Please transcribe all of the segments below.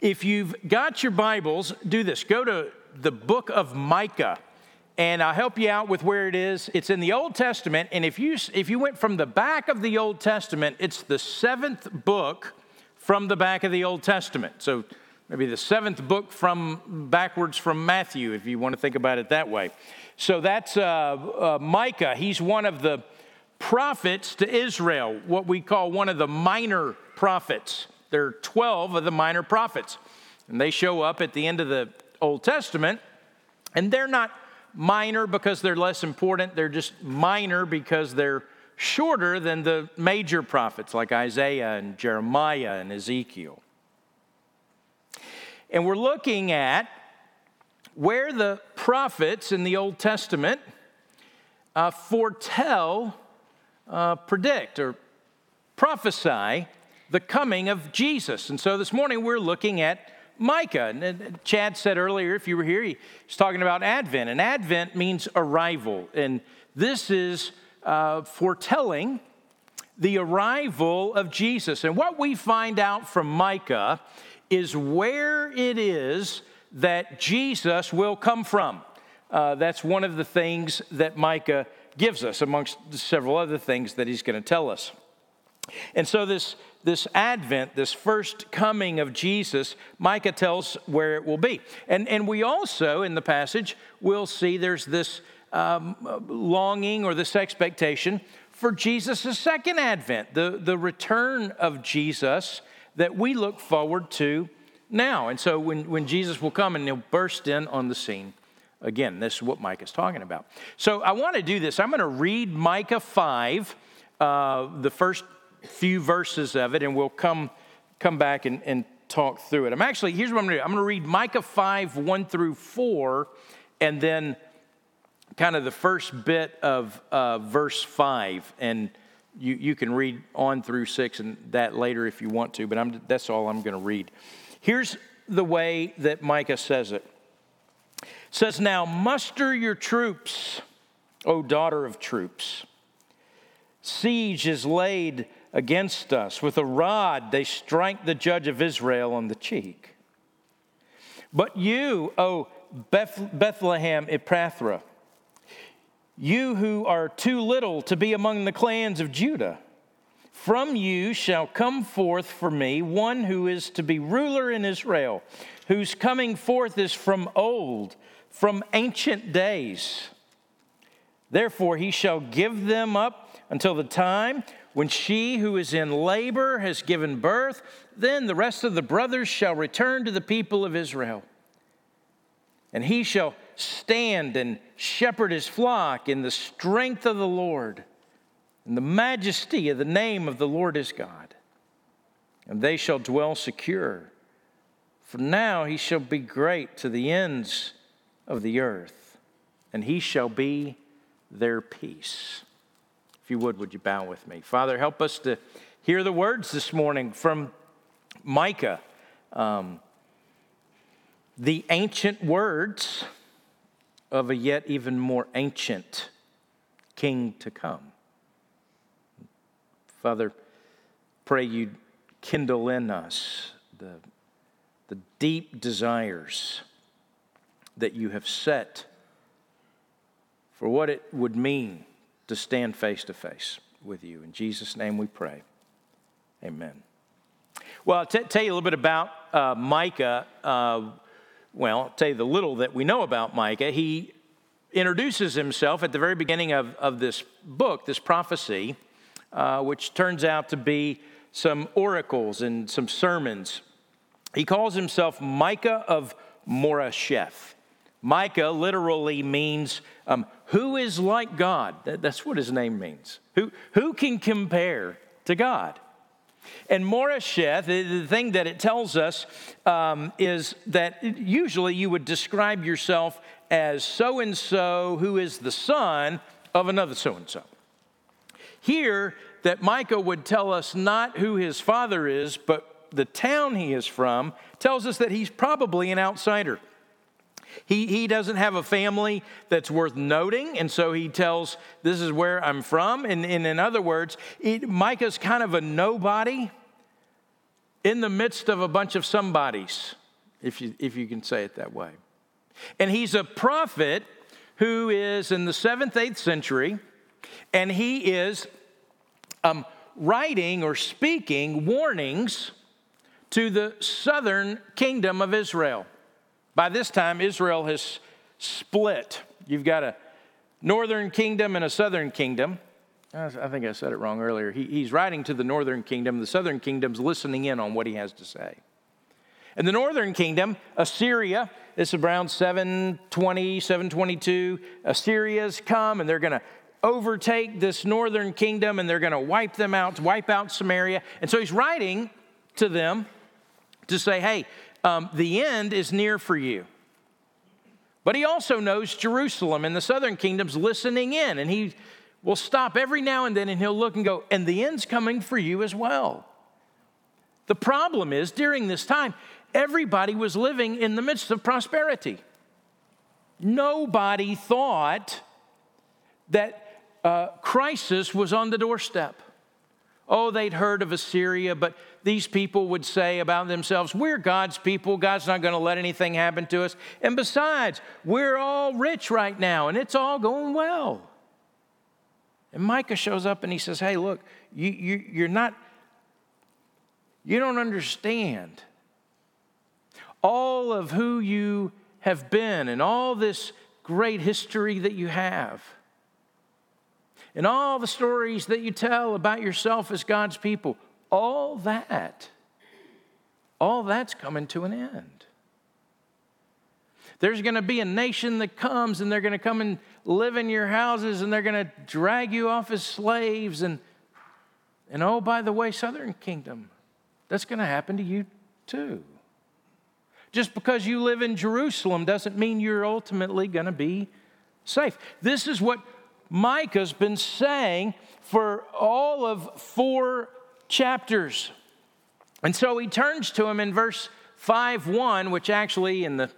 If you've got your Bibles, do this. Go to the book of Micah, and I'll help you out with where it is. It's in the Old Testament, and if you if you went from the back of the Old Testament, it's the seventh book from the back of the Old Testament. So maybe the seventh book from backwards from Matthew, if you want to think about it that way. So that's uh, uh, Micah. He's one of the prophets to Israel, what we call one of the minor prophets. There are 12 of the minor prophets, and they show up at the end of the Old Testament, and they're not minor because they're less important, they're just minor because they're shorter than the major prophets like Isaiah and Jeremiah and Ezekiel. And we're looking at where the prophets in the Old Testament uh, foretell, uh, predict, or prophesy the coming of Jesus. And so this morning we're looking at Micah. And Chad said earlier, if you were here, he was talking about Advent. And Advent means arrival. And this is uh, foretelling the arrival of Jesus. And what we find out from Micah is where it is that Jesus will come from. Uh, that's one of the things that Micah gives us, amongst several other things that he's going to tell us. And so, this, this advent, this first coming of Jesus, Micah tells where it will be. And, and we also, in the passage, will see there's this um, longing or this expectation for Jesus' second advent, the, the return of Jesus that we look forward to now. And so when, when Jesus will come and he'll burst in on the scene, again, this is what Micah is talking about. So I want to do this. I'm going to read Micah 5, uh, the first few verses of it, and we'll come, come back and, and talk through it. I'm actually, here's what I'm to do I'm to read Micah 5, 1 through 4, and then kind of the first bit of uh, verse 5. And you, you can read on through 6 and that later if you want to, but I'm, that's all I'm to read. Here's the way that Micah says it. it says, Now muster your troops, O daughter of troops. Siege is laid against us. With a rod, they strike the judge of Israel on the cheek. But you, O Beth- Bethlehem Ephrathah, you who are too little to be among the clans of Judah, from you shall come forth for me one who is to be ruler in Israel, whose coming forth is from old, from ancient days. Therefore, he shall give them up until the time when she who is in labor has given birth. Then the rest of the brothers shall return to the people of Israel. And he shall stand and shepherd his flock in the strength of the Lord and the majesty of the name of the Lord his God. And they shall dwell secure. For now he shall be great to the ends of the earth, and he shall be their peace. You would, would you bow with me? Father, help us to hear the words this morning from Micah, um, the ancient words of a yet even more ancient king to come. Father, pray you kindle in us the, the deep desires that you have set for what it would mean to stand face to face with you. In Jesus' name we pray. Amen. Well, I'll t- tell you a little bit about uh, Micah. Uh, well, I'll tell you the little that we know about Micah. He introduces himself at the very beginning of, of this book, this prophecy uh, which turns out to be some oracles and some sermons. He calls himself Micah of Moresheth. Micah literally means um, who is like God. That, that's what his name means. Who, who can compare to God? And Moresheth, the thing that it tells us um, is that usually you would describe yourself as so and so who is the son of another so and so. Here, that Micah would tell us not who his father is, but the town he is from, tells us that he's probably an outsider. He, he doesn't have a family that's worth noting, and so he tells, This is where I'm from. And, and in other words, it, Micah's kind of a nobody in the midst of a bunch of somebodies, if you, if you can say it that way. And he's a prophet who is in the seventh, eighth century, and he is um, writing or speaking warnings to the southern kingdom of Israel. By this time, Israel has split. You've got a northern kingdom and a southern kingdom. I think I said it wrong earlier. He, he's writing to the northern kingdom. The southern kingdom's listening in on what he has to say. In the northern kingdom, Assyria, it's around 720, 722. Assyria's come and they're going to overtake this northern kingdom and they're going to wipe them out, wipe out Samaria. And so he's writing to them to say, hey, um, the end is near for you. But he also knows Jerusalem and the southern kingdom's listening in, and he will stop every now and then and he'll look and go, and the end's coming for you as well. The problem is, during this time, everybody was living in the midst of prosperity. Nobody thought that uh, crisis was on the doorstep. Oh, they'd heard of Assyria, but these people would say about themselves, We're God's people. God's not going to let anything happen to us. And besides, we're all rich right now and it's all going well. And Micah shows up and he says, Hey, look, you, you, you're not, you don't understand. All of who you have been and all this great history that you have and all the stories that you tell about yourself as God's people, all that, all that's coming to an end. There's going to be a nation that comes and they're going to come and live in your houses and they're going to drag you off as slaves. And, and oh, by the way, Southern Kingdom, that's going to happen to you too. Just because you live in Jerusalem doesn't mean you're ultimately going to be safe. This is what Micah's been saying for all of four chapters. And so he turns to him in verse 5 1, which actually in the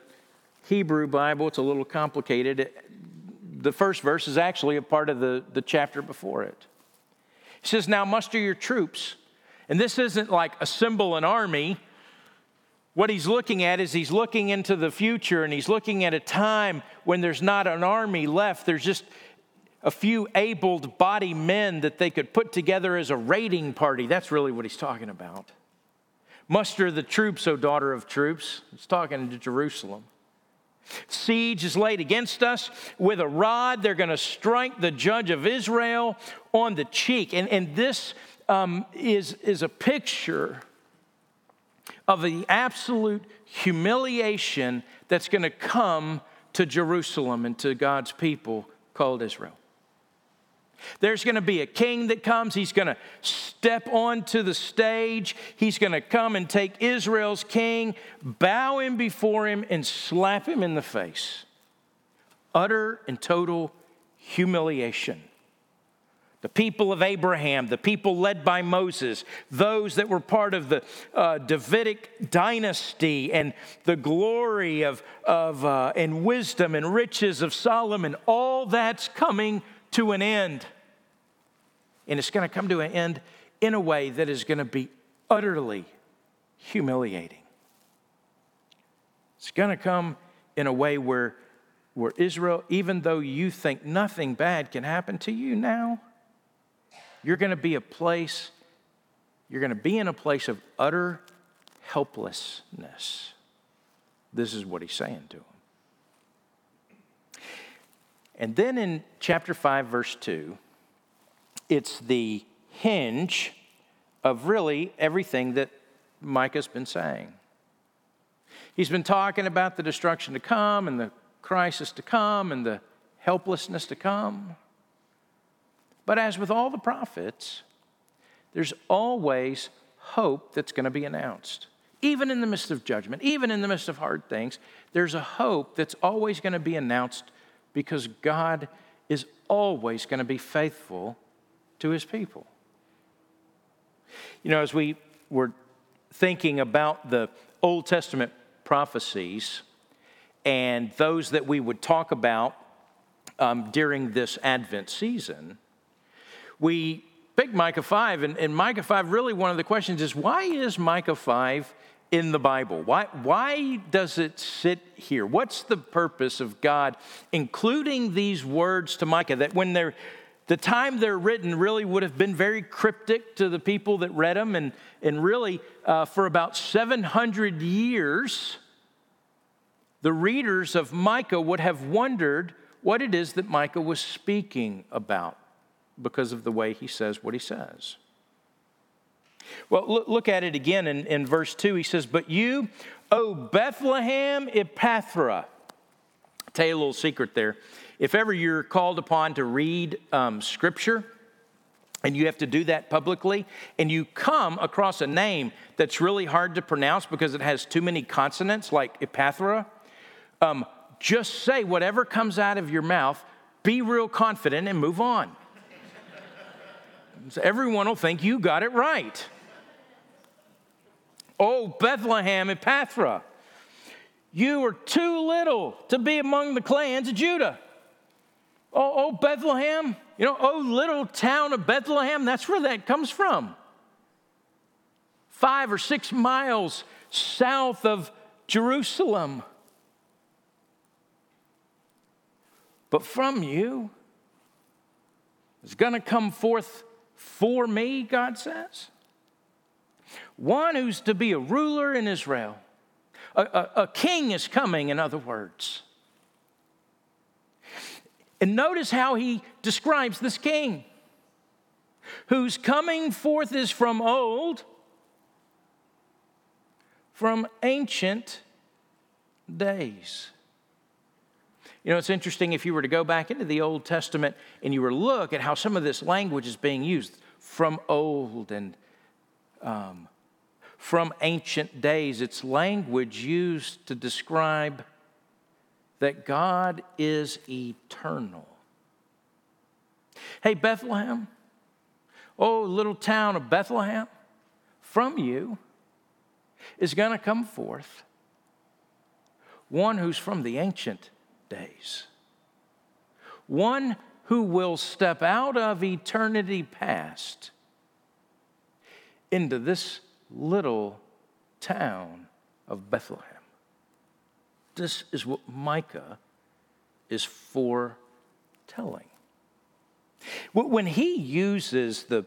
Hebrew Bible, it's a little complicated. The first verse is actually a part of the, the chapter before it. He says, Now muster your troops. And this isn't like assemble an army. What he's looking at is he's looking into the future and he's looking at a time when there's not an army left. There's just a few able bodied men that they could put together as a raiding party. That's really what he's talking about. Muster the troops, O daughter of troops. He's talking to Jerusalem. Siege is laid against us. With a rod, they're going to strike the judge of Israel on the cheek. And, and this um, is, is a picture of the absolute humiliation that's going to come to Jerusalem and to God's people called Israel. There's going to be a king that comes. He's going to step onto the stage. He's going to come and take Israel's king, bow him before him, and slap him in the face. Utter and total humiliation. The people of Abraham, the people led by Moses, those that were part of the uh, Davidic dynasty and the glory of, of uh, and wisdom and riches of Solomon, all that's coming to an end. And it's going to come to an end in a way that is going to be utterly humiliating. It's going to come in a way where, where Israel, even though you think nothing bad can happen to you now, you're going to be a place, you're going to be in a place of utter helplessness. This is what he's saying to them. And then in chapter 5, verse 2, it's the hinge of really everything that Micah's been saying. He's been talking about the destruction to come and the crisis to come and the helplessness to come. But as with all the prophets, there's always hope that's going to be announced. Even in the midst of judgment, even in the midst of hard things, there's a hope that's always going to be announced because God is always going to be faithful to his people. You know, as we were thinking about the Old Testament prophecies and those that we would talk about um, during this Advent season, we picked Micah 5, and, and Micah 5, really one of the questions is why is Micah 5 in the Bible? Why, why does it sit here? What's the purpose of God including these words to Micah that when they're the time they're written really would have been very cryptic to the people that read them, and, and really uh, for about 700 years, the readers of Micah would have wondered what it is that Micah was speaking about because of the way he says what he says. Well, look, at it again in, in verse 2. He says, But you, O Bethlehem Ephrathah. Tell you a little secret there. If ever you're called upon to read um, scripture, and you have to do that publicly, and you come across a name that's really hard to pronounce because it has too many consonants, like Ephrathah, um, just say whatever comes out of your mouth, be real confident, and move on. so everyone will think you got it right. Oh, Bethlehem Ephrathah, you are too little to be among the clans of Judah. Oh, oh, Bethlehem, you know, oh, little town of Bethlehem, that's where that comes from. Five or six miles south of Jerusalem. But from you is going to come forth for me, God says. One who's to be a ruler in Israel. A, a, a king is coming, in other words. And notice how he describes this king, whose coming forth is from old, from ancient days. You know, it's interesting if you were to go back into the Old Testament and you were to look at how some of this language is being used from old and um, from ancient days. It's language used to describe that God is eternal. Hey, Bethlehem, oh, little town of Bethlehem, from you is going to come forth one who's from the ancient days, one who will step out of eternity past into this little town of Bethlehem. This is what Micah is foretelling. When he uses the,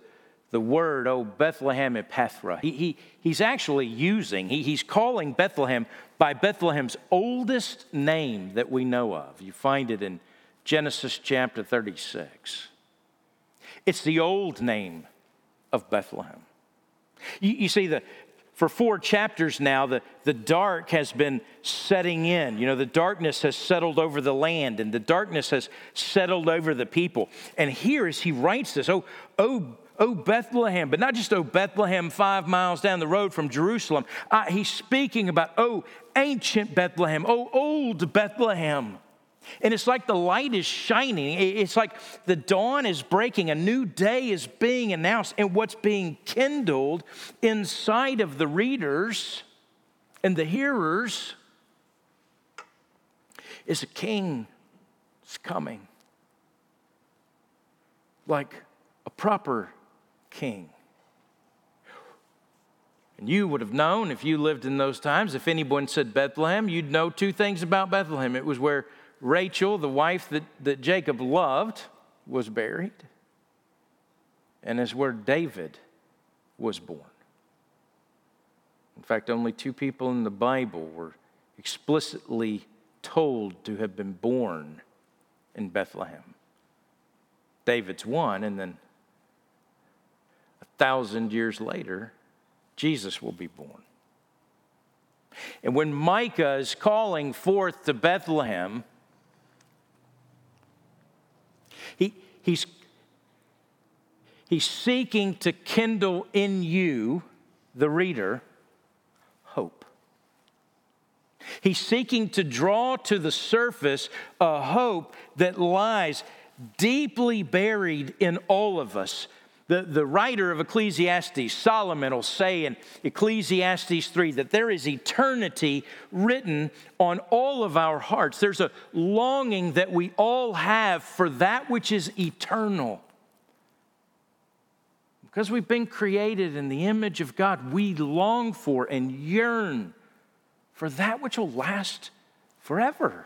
the word, oh, Bethlehem Ephrathah, he, he, he's actually using, he, he's calling Bethlehem by Bethlehem's oldest name that we know of. You find it in Genesis chapter 36. It's the old name of Bethlehem. You, you see, the, for four chapters now, the, the dark has been setting in. You know, the darkness has settled over the land and the darkness has settled over the people. And here, as he writes this, oh, oh, oh, Bethlehem, but not just oh, Bethlehem, five miles down the road from Jerusalem. Uh, he's speaking about, oh, ancient Bethlehem, oh, old Bethlehem. And it's like the light is shining. It's like the dawn is breaking. A new day is being announced. And what's being kindled inside of the readers and the hearers is a king is coming. Like a proper king. And you would have known if you lived in those times, if anyone said Bethlehem, you'd know two things about Bethlehem. It was where Rachel, the wife that, that Jacob loved, was buried, and is where David was born. In fact, only two people in the Bible were explicitly told to have been born in Bethlehem. David's one, and then a thousand years later, Jesus will be born. And when Micah is calling forth to Bethlehem, he, he's, he's seeking to kindle in you, the reader, hope. He's seeking to draw to the surface a hope that lies deeply buried in all of us the, the writer of Ecclesiastes, Solomon, will say in Ecclesiastes 3 that there is eternity written on all of our hearts. There's a longing that we all have for that which is eternal. Because we've been created in the image of God, we long for and yearn for that which will last forever.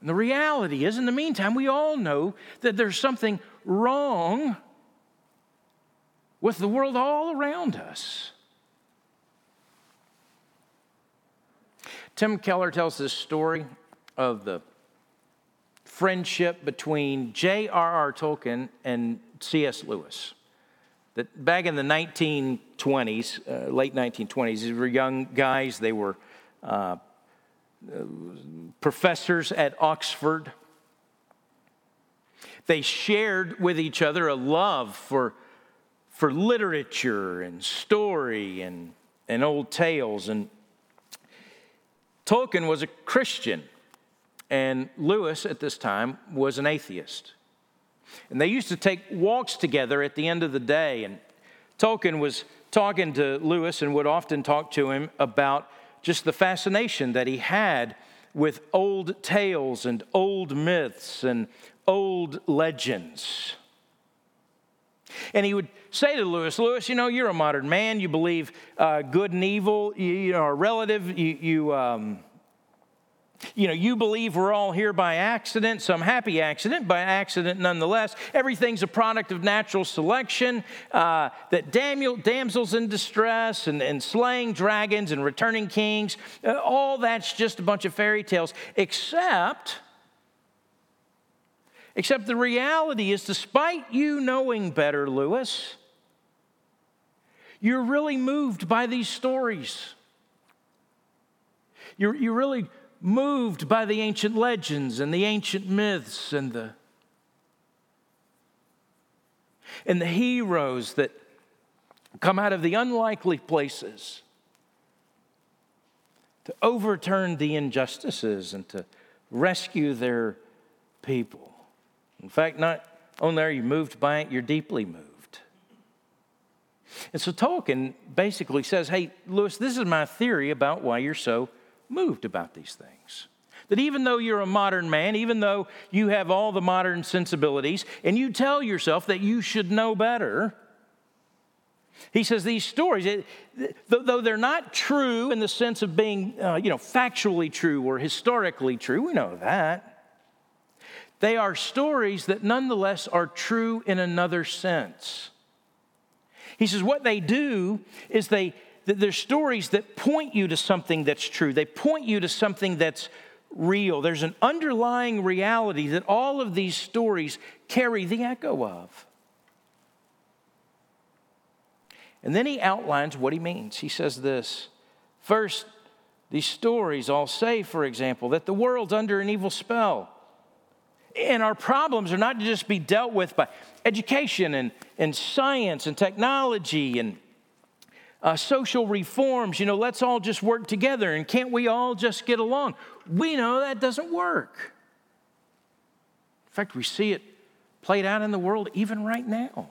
And the reality is, in the meantime, we all know that there's something wrong with the world all around us. Tim Keller tells this story of the friendship between J.R.R. Tolkien and C.S. Lewis. That back in the 1920s, uh, late 1920s, these were young guys. They were uh, professors at Oxford. They shared with each other a love for, for literature and story and, and old tales. And Tolkien was a Christian, and Lewis at this time was an atheist. And they used to take walks together at the end of the day. And Tolkien was talking to Lewis and would often talk to him about just the fascination that he had with old tales and old myths and old legends. And he would say to Lewis, Lewis, you know, you're a modern man. You believe uh, good and evil, you, you know, are relative. You, you um, you know, you believe we're all here by accident, some happy accident, by accident nonetheless. Everything's a product of natural selection, uh, that Daniel, damsels in distress and, and slaying dragons and returning kings, uh, all that's just a bunch of fairy tales, except, except the reality is, despite you knowing better, Lewis, you're really moved by these stories. You're, you're really moved by the ancient legends and the ancient myths and the and the heroes that come out of the unlikely places to overturn the injustices and to rescue their people. In fact, not only are you moved by it, you're deeply moved. And so Tolkien basically says, Hey, Lewis, this is my theory about why you're so moved about these things. That even though you're a modern man, even though you have all the modern sensibilities, and you tell yourself that you should know better, he says these stories, though they're not true in the sense of being, uh, you know, factually true or historically true, we know that. They are stories that nonetheless are true in another sense. He says what they do is they there's stories that point you to something that's true. They point you to something that's real. There's an underlying reality that all of these stories carry the echo of. And then he outlines what he means. He says this First, these stories all say, for example, that the world's under an evil spell. And our problems are not to just be dealt with by education and, and science and technology and uh, social reforms, you know, let's all just work together and can't we all just get along? We know that doesn't work. In fact, we see it played out in the world even right now.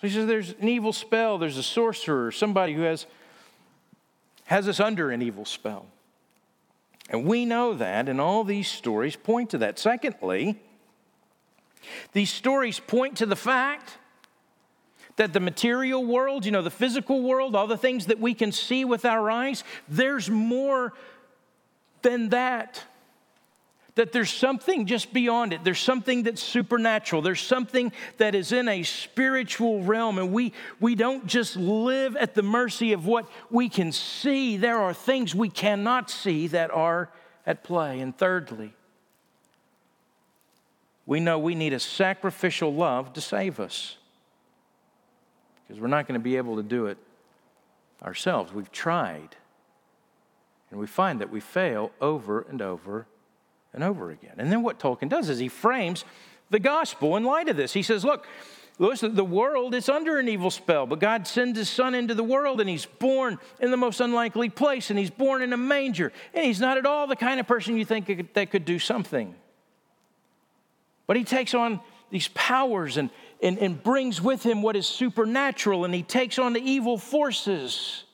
So he says there's an evil spell, there's a sorcerer, somebody who has, has us under an evil spell. And we know that, and all these stories point to that. Secondly, these stories point to the fact that the material world, you know, the physical world, all the things that we can see with our eyes, there's more than that. That there's something just beyond it. There's something that's supernatural. There's something that is in a spiritual realm, and we, we don't just live at the mercy of what we can see. There are things we cannot see that are at play. And thirdly, we know we need a sacrificial love to save us because we're not going to be able to do it ourselves. We've tried, and we find that we fail over and over and over again. And then what Tolkien does is he frames the gospel in light of this. He says, Look, Listen, the world is under an evil spell, but God sends his son into the world and he's born in the most unlikely place and he's born in a manger. And he's not at all the kind of person you think that could do something. But he takes on these powers and, and, and brings with him what is supernatural, and he takes on the evil forces.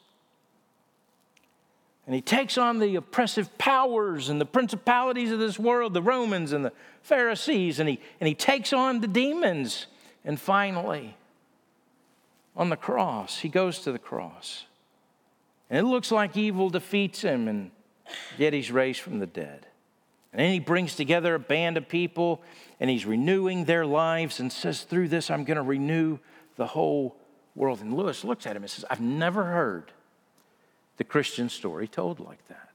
And he takes on the oppressive powers and the principalities of this world, the Romans and the Pharisees, and he, and he takes on the demons And finally, on the cross, he goes to the cross. And it looks like evil defeats him, and yet he's raised from the dead. And then he brings together a band of people and he's renewing their lives and says, Through this, I'm going to renew the whole world. And Lewis looks at him and says, I've never heard the Christian story told like that.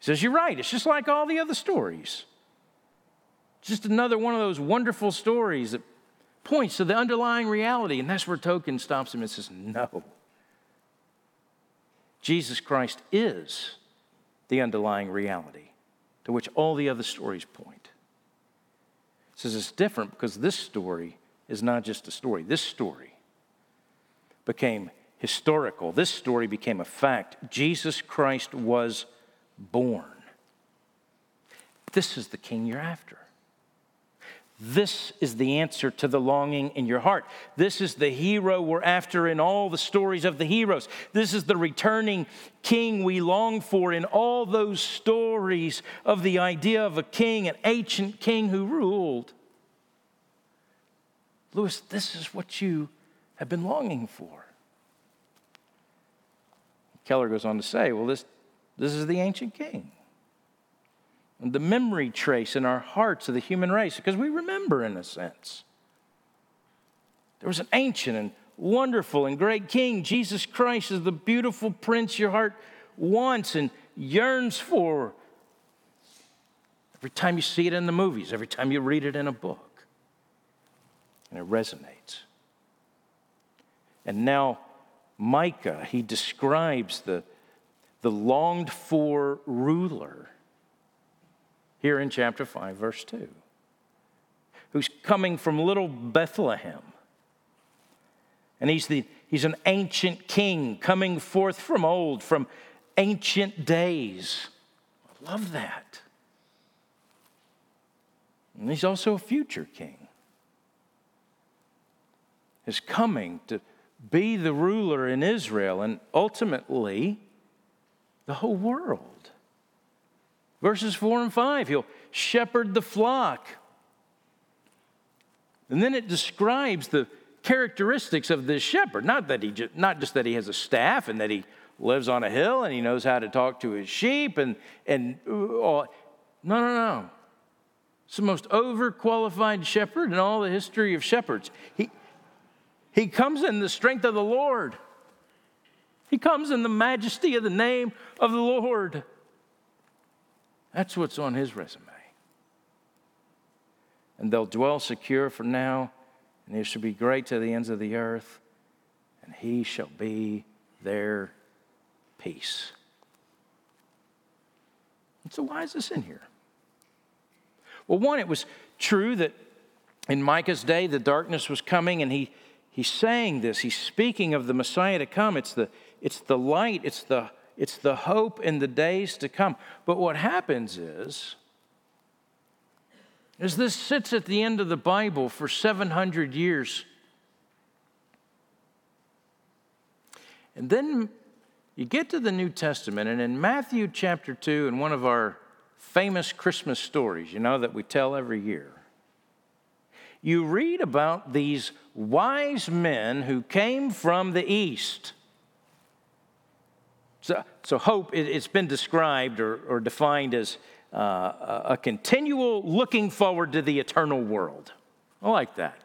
He says, You're right. It's just like all the other stories. Just another one of those wonderful stories that points to the underlying reality. And that's where Tolkien stops him and says, No. Jesus Christ is the underlying reality to which all the other stories point. He says it's different because this story is not just a story. This story became historical. This story became a fact. Jesus Christ was born. This is the king you're after. This is the answer to the longing in your heart. This is the hero we're after in all the stories of the heroes. This is the returning king we long for in all those stories of the idea of a king, an ancient king who ruled. Lewis, this is what you have been longing for. Keller goes on to say, well, this, this is the ancient king the memory trace in our hearts of the human race because we remember in a sense. There was an ancient and wonderful and great king. Jesus Christ is the beautiful prince your heart wants and yearns for. Every time you see it in the movies, every time you read it in a book, and it resonates. And now, Micah, he describes the, the longed for ruler here in chapter 5, verse 2, who's coming from little Bethlehem. And he's, the, he's an ancient king coming forth from old, from ancient days. I love that. And he's also a future king. Is coming to be the ruler in Israel and ultimately the whole world. Verses 4 and 5, he'll shepherd the flock. And then it describes the characteristics of this shepherd. Not, that he just, not just that he has a staff and that he lives on a hill and he knows how to talk to his sheep and, and uh, no, no, no. It's the most overqualified shepherd in all the history of shepherds. He, he comes in the strength of the Lord. He comes in the majesty of the name of the Lord. That's what's on his resume. And they'll dwell secure for now, and he shall be great to the ends of the earth, and he shall be their peace. And so, why is this in here? Well, one, it was true that in Micah's day the darkness was coming, and he, he's saying this. He's speaking of the Messiah to come. It's the, it's the light, it's the it's the hope in the days to come. But what happens is, is this sits at the end of the Bible for 700 years. And then you get to the New Testament, and in Matthew chapter 2, in one of our famous Christmas stories, you know, that we tell every year, you read about these wise men who came from the east. So, so hope, it, has been described or, or defined as uh, a continual looking forward to the eternal world. I like that.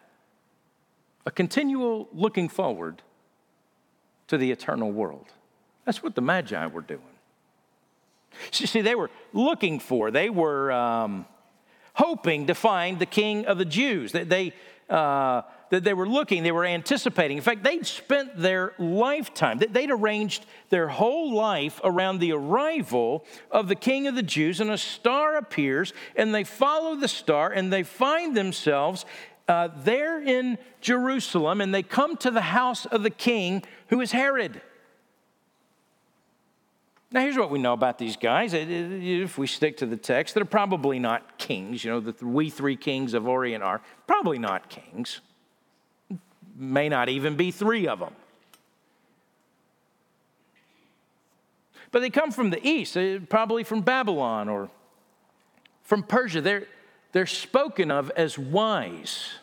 A continual looking forward to the eternal world. That's what the Magi were doing. See, they were looking for, they were um, hoping to find the king of the Jews. They, they uh, that they were looking, they were anticipating. In fact, they'd spent their lifetime, they'd arranged their whole life around the arrival of the king of the Jews, and a star appears, and they follow the star, and they find themselves uh, there in Jerusalem, and they come to the house of the king, who is Herod. Now, here's what we know about these guys. If we stick to the text, they're probably not kings. You know, the we three kings of Orient are probably not kings may not even be three of them. But they come from the east, eh, probably from Babylon or from Persia. They're, they're spoken of as wise.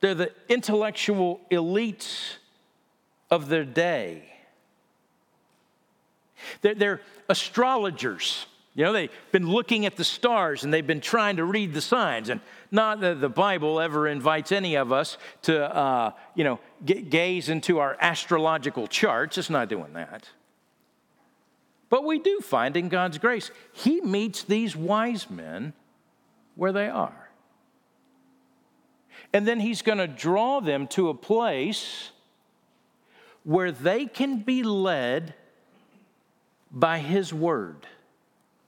They're the intellectual elites of their day. They're, they're, astrologers. You know, they've been looking at the stars and they've been trying to read the signs. And not that the Bible ever invites any of us to, uh, you know, gaze into our astrological charts. It's not doing that. But we do find in God's grace, He meets these wise men where they are. And then He's going to draw them to a place where they can be led by His word.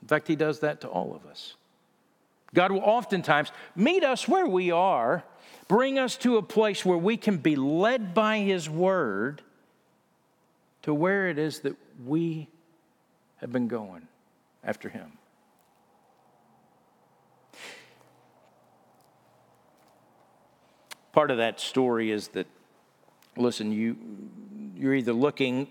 In fact, He does that to all of us. God will oftentimes meet us where we are, bring us to a place where we can be led by His word to where it is that we have been going after Him. Part of that story is that, listen, you, you're either looking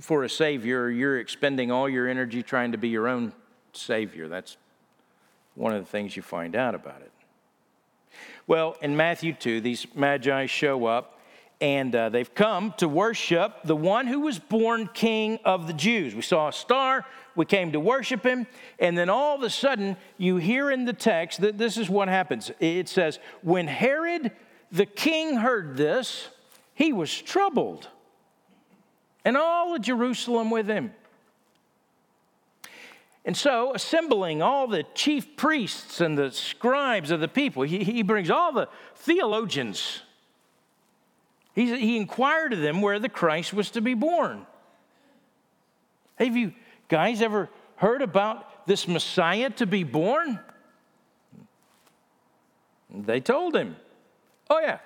for a Savior, you're expending all your energy trying to be your own Savior. That's one of the things you find out about it. Well, in Matthew 2, these magi show up and uh, they've come to worship the one who was born king of the Jews. We saw a star, we came to worship him, and then all of a sudden you hear in the text that this is what happens. It says, When Herod the king heard this, he was troubled and all of Jerusalem with him. And so, assembling all the chief priests and the scribes of the people, he, he brings all the theologians. He's, he inquired of them where the Christ was to be born. Have you guys ever heard about this Messiah to be born? They told him, Oh, yeah,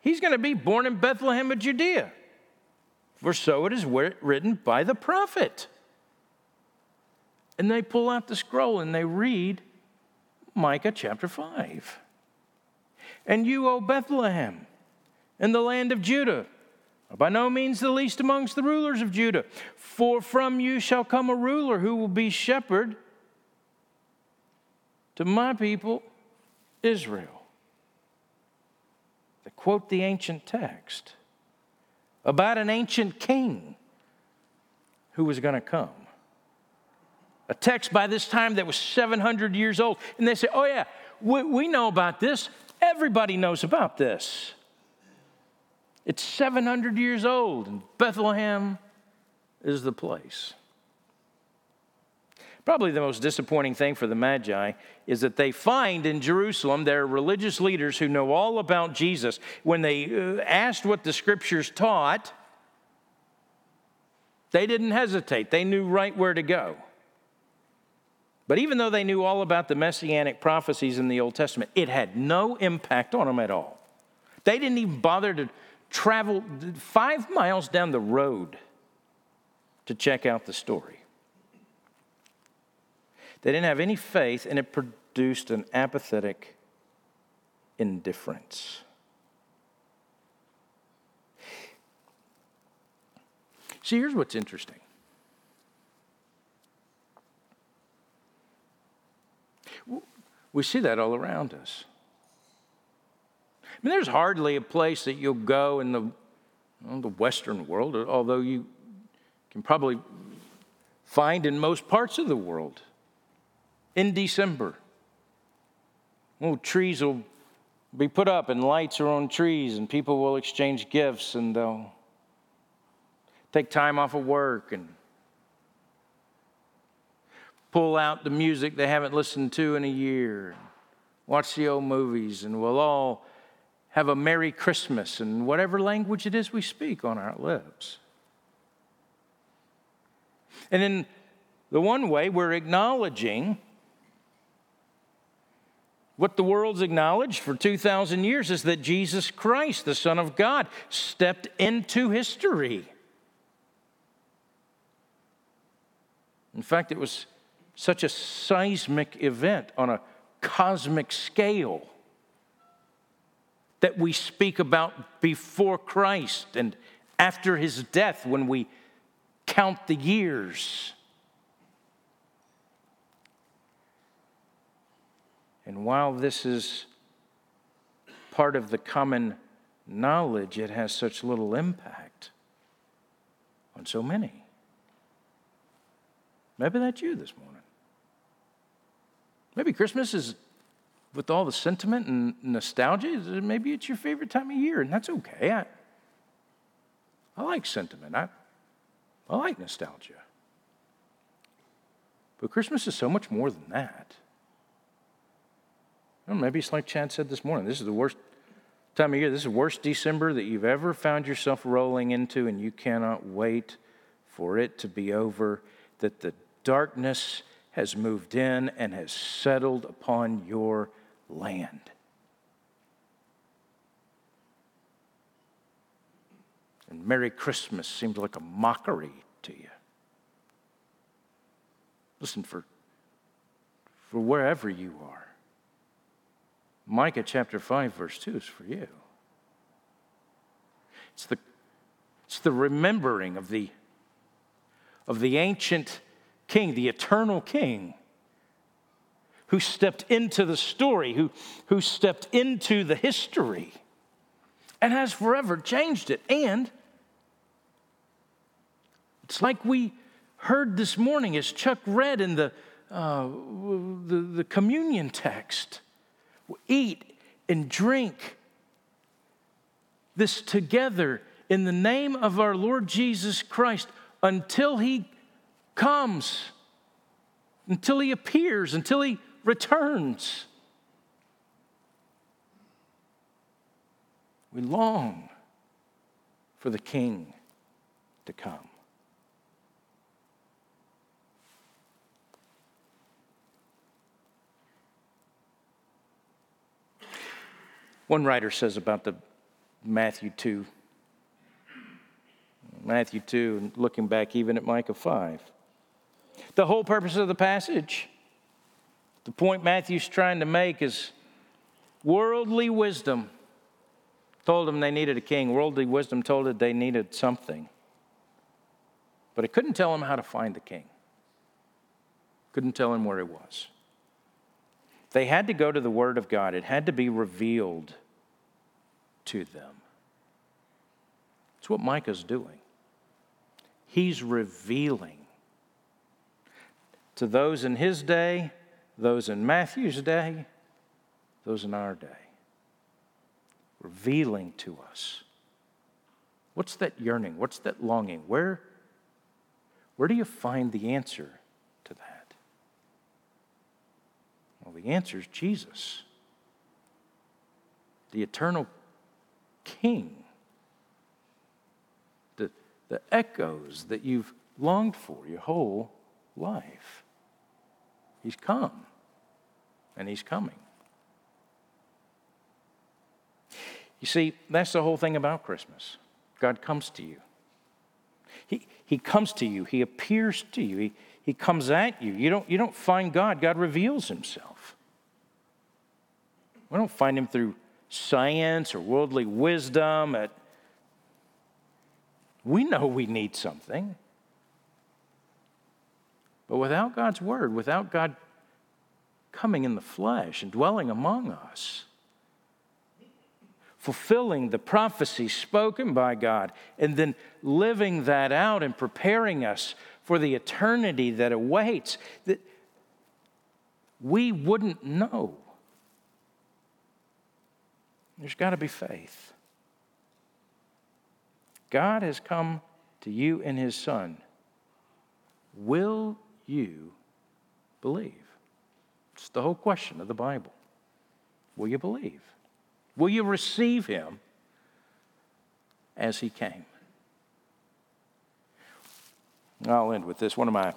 he's going to be born in Bethlehem of Judea for so it is written by the prophet. And they pull out the scroll and they read Micah chapter 5. And you, O Bethlehem, in the land of Judah, are by no means the least amongst the rulers of Judah, for from you shall come a ruler who will be shepherd to my people, Israel. They quote the ancient text about an ancient king who was going to come. A text by this time that was 700 years old. And they say, oh, yeah, we, we know about this. Everybody knows about this. It's 700 years old, and Bethlehem is the place. Probably the most disappointing thing for the Magi is that they find in Jerusalem their religious leaders who know all about Jesus. When they uh, asked what the scriptures taught, they didn't hesitate. They knew right where to go. But even though they knew all about the messianic prophecies in the Old Testament, it had no impact on them at all. They didn't even bother to travel five miles down the road to check out the story. They didn't have any faith, and it produced an apathetic indifference. See, here's what's interesting. We see that all around us. I mean, there's hardly a place that you'll go in the, the Western world, although you can probably find in most parts of the world in December. Oh, trees will be put up and lights are on trees, and people will exchange gifts and they'll take time off of work and pull out the music they haven't listened to in a year, watch the old movies, and we'll all have a Merry Christmas in whatever language it is we speak on our lips. And in the one way, we're acknowledging what the world's acknowledged for 2,000 years is that Jesus Christ, the Son of God, stepped into history. In fact, it was such a seismic event on a cosmic scale that we speak about before Christ and after his death when we count the years. And while this is part of the common knowledge it has such little impact on so many. Maybe that's you this morning. Maybe Christmas is with all the sentiment and nostalgia, maybe it's your favorite time of year, and that's okay. I, I like sentiment, I, I like nostalgia. But Christmas is so much more than that. Well, maybe it's like Chad said this morning this is the worst time of year, this is the worst December that you've ever found yourself rolling into, and you cannot wait for it to be over, that the darkness has moved in and has settled upon your land. And Merry Christmas seems like a mockery to you. Listen, for, for wherever you are, Micah chapter 5, verse 2 is for you. It's the, it's the remembering of the, of the ancient king, the eternal king, who stepped into the story, who, who stepped into the history, and has forever changed it. And it's like we heard this morning as Chuck read in the, uh, the, the communion text eat and drink this together in the name of our Lord Jesus Christ until he comes, until he appears, until he returns. We long for the King to come. One writer says about the Matthew 2, Matthew 2, and looking back even at Micah 5. The whole purpose of the passage, the point Matthew's trying to make is worldly wisdom told them they needed a king. Worldly wisdom told them they needed something. But it couldn't tell them how to find the king, couldn't tell them where he was. They had to go to the Word of God, it had to be revealed to them. That's what Micah's doing. He's revealing to those in his day, those in Matthew's day, those in our day. Revealing to us. What's that yearning? What's that longing? Where, where do you find the answer to that? Well, the answer is Jesus, the eternal King. The, the echoes that you've longed for your whole life. He's come, and He's coming. You see, that's the whole thing about Christmas. God comes to you. He, he comes to you. He appears to you. He, he comes at you. You don't, you don't find God, God reveals Himself. We don't find Him through science or worldly wisdom. At, we know we need something. But without God's word, without God coming in the flesh and dwelling among us, fulfilling the prophecy spoken by God, and then living that out and preparing us for the eternity that awaits, that we wouldn't know. There's got to be faith. God has come to you in His Son. Will you believe? It's the whole question of the Bible. Will you believe? Will you receive Him as He came? I'll end with this. One of my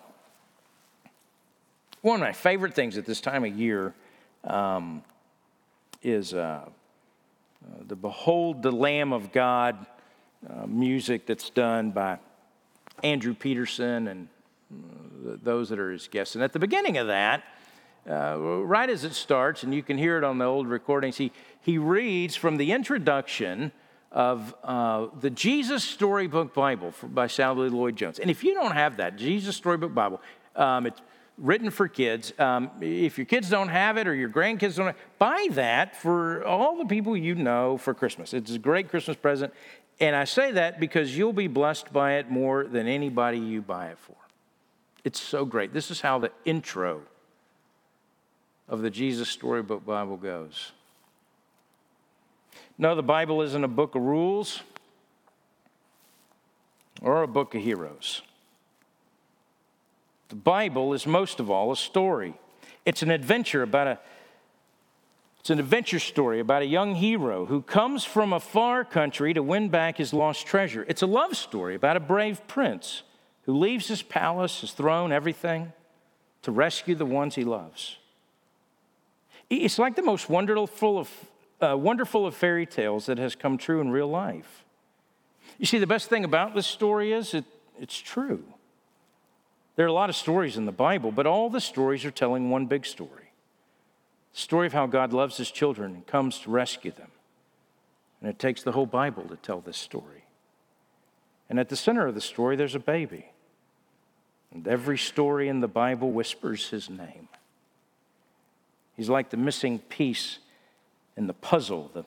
one of my favorite things at this time of year um, is uh, uh, the Behold the Lamb of God uh, music that's done by Andrew Peterson and uh, those that are his guests. And at the beginning of that, uh, right as it starts, and you can hear it on the old recordings, he, he reads from the introduction of uh, the Jesus Storybook Bible by Sally Lloyd Jones. And if you don't have that, Jesus Storybook Bible, um, it's written for kids. Um, if your kids don't have it or your grandkids don't, have, buy that for all the people you know for Christmas. It's a great Christmas present. And I say that because you'll be blessed by it more than anybody you buy it for. It's so great. This is how the intro of the Jesus Storybook Bible goes. No, the Bible isn't a book of rules or a book of heroes. The Bible is most of all a story. It's an adventure about a it's an adventure story about a young hero who comes from a far country to win back his lost treasure. It's a love story about a brave prince who leaves his palace, his throne, everything to rescue the ones he loves. It's like the most wonderful of, uh, wonderful of fairy tales that has come true in real life. You see, the best thing about this story is it, it's true. There are a lot of stories in the Bible, but all the stories are telling one big story the story of how God loves his children and comes to rescue them. And it takes the whole Bible to tell this story. And at the center of the story, there's a baby. And every story in the Bible whispers his name. He's like the missing piece in the puzzle, the,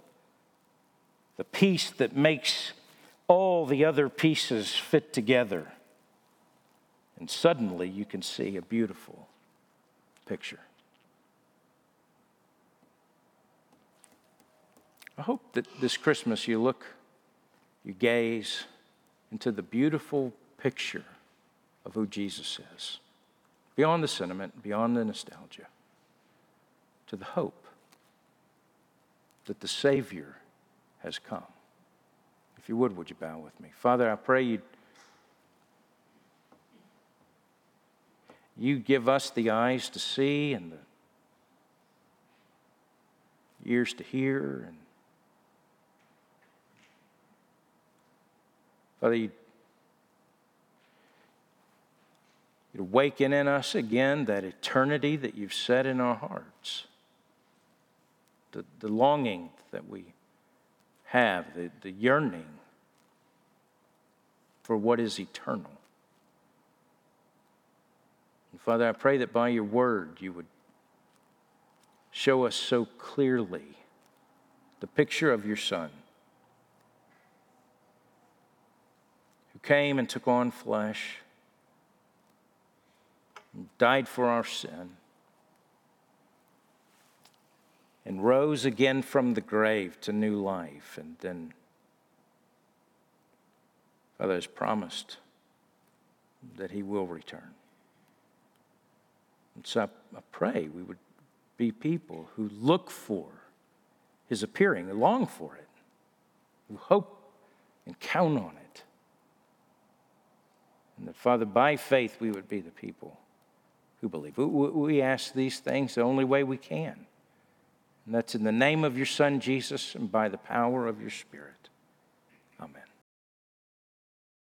the piece that makes all the other pieces fit together. And suddenly you can see a beautiful picture. I hope that this Christmas you look, you gaze into the beautiful picture of who Jesus is, beyond the sentiment, beyond the nostalgia, to the hope that the Savior has come. If you would, would you bow with me? Father, I pray you'd You give us the eyes to see and the ears to hear. And Father, you awaken in us again that eternity that you've set in our hearts, the, the longing that we have, the, the yearning for what is eternal. And Father, I pray that by your word you would show us so clearly the picture of your Son who came and took on flesh, and died for our sin, and rose again from the grave to new life, and then, Father, has promised that he will return. And so I, pray we would be people who look for his appearing, who long for it, who hope and count on it. And that, Father, by faith, we would be the people who believe. We ask these things the only way we can. And that's in the name of your Son, Jesus, and by the power of your Spirit.